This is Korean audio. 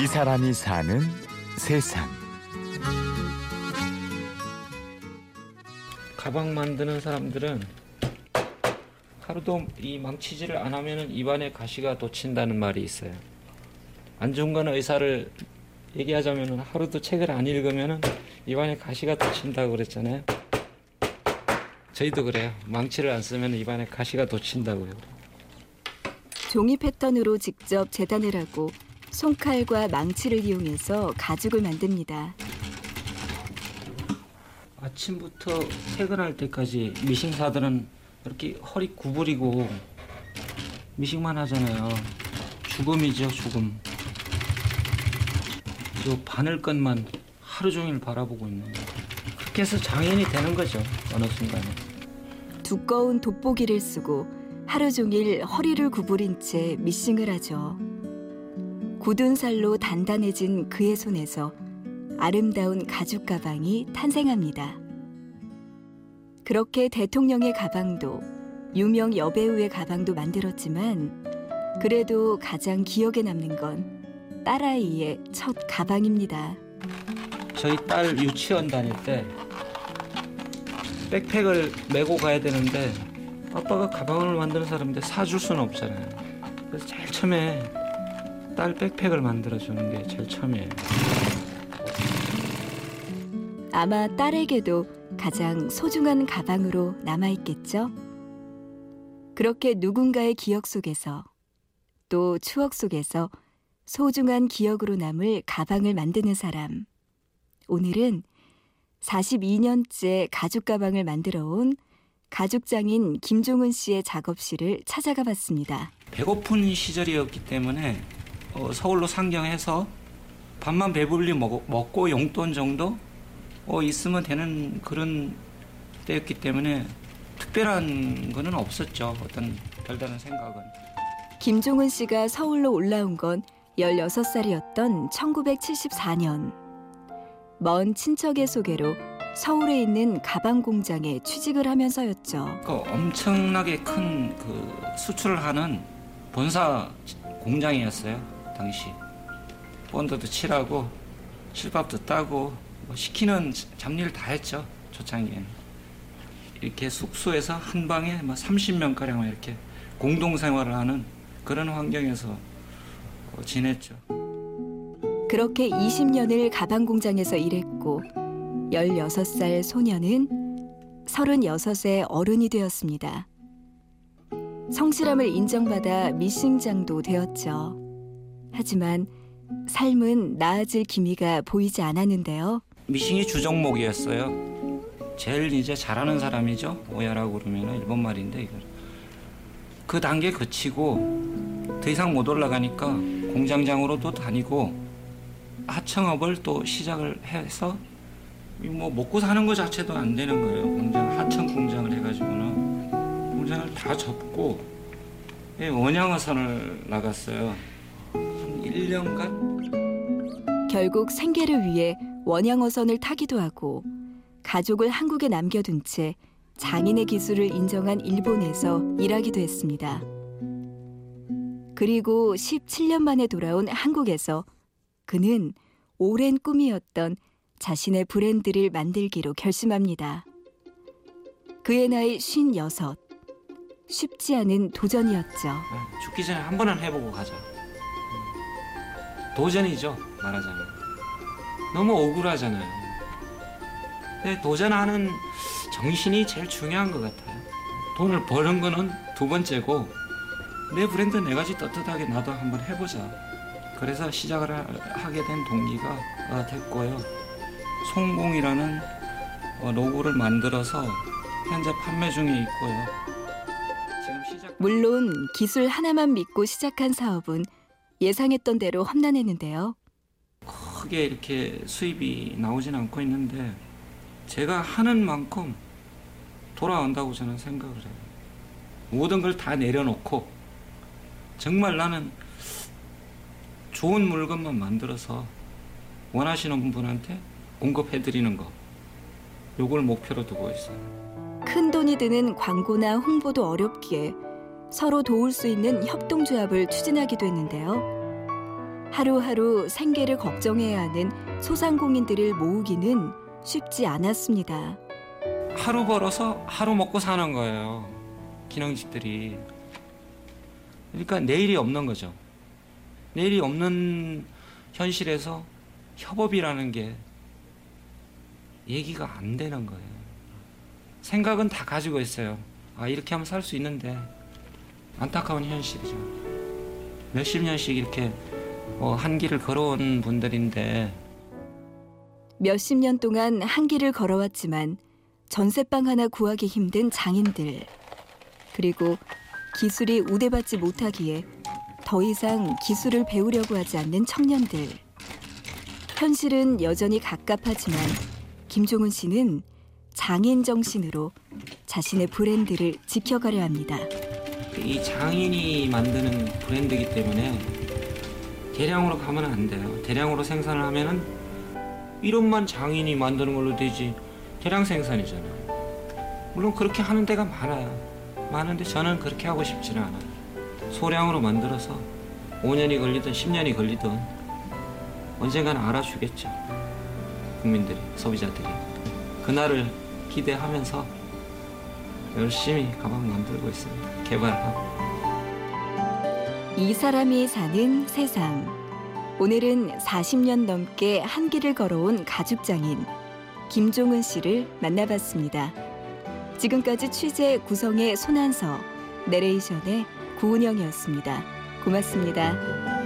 이 사람이 사는 세상. 가방 만드는 사람들은 하루도 이 망치질을 안 하면 입안에 가시가 돋친다는 말이 있어요. 안중근 의사를 얘기하자면 하루도 책을 안 읽으면 입안에 가시가 돋친다고 그랬잖아요. 저희도 그래요. 망치를 안 쓰면 입안에 가시가 돋친다고요. 종이 패턴으로 직접 재단을 하고 손칼과 망치를 이용해서 가죽을 만듭니다. 아침부터 퇴근할 때까지 미싱사들은 이렇게 허리 구부리고 미싱만 하잖아요. 죽음이죠, 죽음. 저 바늘끈만 하루 종일 바라보고 있는 거예요. 그렇게 해서 장인이 되는 거죠, 어느 순간에. 두꺼운 돋보기를 쓰고 하루 종일 허리를 구부린 채 미싱을 하죠. 굳은 살로 단단해진 그의 손에서 아름다운 가죽 가방이 탄생합니다. 그렇게 대통령의 가방도 유명 여배우의 가방도 만들었지만 그래도 가장 기억에 남는 건 딸아이의 첫 가방입니다. 저희 딸 유치원 다닐 때 백팩을 메고 가야 되는데 아빠가 가방을 만드는 사람인데 사줄 수는 없잖아요. 그래서 제일 처음에 딸 백팩을 만들어 주는 게 제일 처음이에요. 아마 딸에게도 가장 소중한 가방으로 남아있겠죠? 그렇게 누군가의 기억 속에서 또 추억 속에서 소중한 기억으로 남을 가방을 만드는 사람. 오늘은 42년째 가죽 가방을 만들어 온 가죽장인 김종은 씨의 작업실을 찾아가 봤습니다. 배고픈 시절이었기 때문에 어, 서울로 상경해서 밥만 배불리 먹, 먹고 용돈 정도 어, 있으면 되는 그런 때였기 때문에 특별한 거는 없었죠. 어떤 별다른 생각은. 김종은 씨가 서울로 올라온 건 16살이었던 1974년. 먼 친척의 소개로 서울에 있는 가방 공장에 취직을 하면서였죠. 그 엄청나게 큰 그 수출을 하는 본사 공장이었어요. 당시. 본드도 칠하고 실밥도 따고 뭐 시키는 잡일 다 했죠. 초창기에는. 이렇게 숙소에서 한 방에 뭐 30명 가량 이렇게 공동 생활을 하는 그런 환경에서 어, 지냈죠. 그렇게 20년을 가방 공장에서 일했고 16살 소녀는 36의 어른이 되었습니다. 성실함을 인정받아 미싱장도 되었죠. 하지만 삶은 나아질 기미가 보이지 않았는데요. 미싱이 주종목이었어요. 제일 이제 잘하는 사람이죠. 오야라고 그러면 일본 말인데 이걸. 그 단계 거치고 더 이상 못 올라가니까 공장장으로도 다니고 하청업을 또 시작을 해서 뭐 먹고 사는 것 자체도 안 되는 거예요. 공장 하청 공장을 해가지고는 공장을 다 접고 예, 원양어선을 나갔어요. 한 1년간 결국 생계를 위해 원양어선을 타기도 하고 가족을 한국에 남겨둔 채 장인의 기술을 인정한 일본에서 일하기도 했습니다. 그리고 17년 만에 돌아온 한국에서 그는 오랜 꿈이었던 자신의 브랜드를 만들기로 결심합니다. 그의 나이 56. 쉽지 않은 도전이었죠. 예, 죽기 전에 한 번은 해보고 가자. 도전이죠 말하자면. 너무 억울하잖아요. 근데 도전하는 정신이 제일 중요한 것 같아요. 돈을 버는 거는 두 번째고 내 브랜드 네 가지 떳떳하게 나도 한번 해보자. 그래서 시작을 하, 게 된 동기가 어, 됐고요. 송공이라는 어, 로고를 만들어서 현재 판매 중에 있고요. 물론 기술 하나만 믿고 시작한 사업은 예상했던 대로 험난했는데요. 크게 이렇게 수입이 나오진 않고 있는데 제가 하는 만큼 돌아온다고 저는 생각을 해요. 모든 걸 다 내려놓고 정말 나는 좋은 물건만 만들어서 원하시는 분한테 공급해드리는 거 요걸 목표로 두고 있어요. 큰 돈이 드는 광고나 홍보도 어렵기에 서로 도울 수 있는 협동조합을 추진하기도 했는데요. 하루하루 생계를 걱정해야 하는 소상공인들을 모으기는 쉽지 않았습니다. 하루 벌어서 하루 먹고 사는 거예요. 기능직들이. 그러니까 내일이 없는 거죠. 내일이 없는 현실에서 협업이라는 게 얘기가 안 되는 거예요. 생각은 다 가지고 있어요. 아, 이렇게 하면 살 수 있는데 안타까운 현실이죠. 몇십 년씩 이렇게 어, 한 길을 걸어온 분들인데 몇십 년 동안 한 길을 걸어왔지만 전세방 하나 구하기 힘든 장인들 그리고 기술이 우대받지 못하기에 더 이상 기술을 배우려고 하지 않는 청년들 현실은 여전히 갑갑하지만 김종은 씨는 장인 정신으로 자신의 브랜드를 지켜가려 합니다. 이 장인이 만드는 브랜드이기 때문에 대량으로 가면 안 돼요. 대량으로 생산을 하면은 이름만 장인이 만드는 걸로 되지 대량 생산이잖아요. 물론 그렇게 하는 데가 많아요. 많은데 저는 그렇게 하고 싶지는 않아요. 소량으로 만들어서 5년이 걸리든 10년이 걸리든 언젠가는 알아주겠죠. 국민들이, 소비자들이. 그날을 기대하면서 열심히 가방 만들고 있습니다. 개발하고. 이 사람이 사는 세상. 오늘은 40년 넘게 한 길을 걸어온 가죽장인 김종은 씨를 만나봤습니다. 지금까지 취재 구성의 손한서, 내레이션의 구은영이었습니다. 고맙습니다.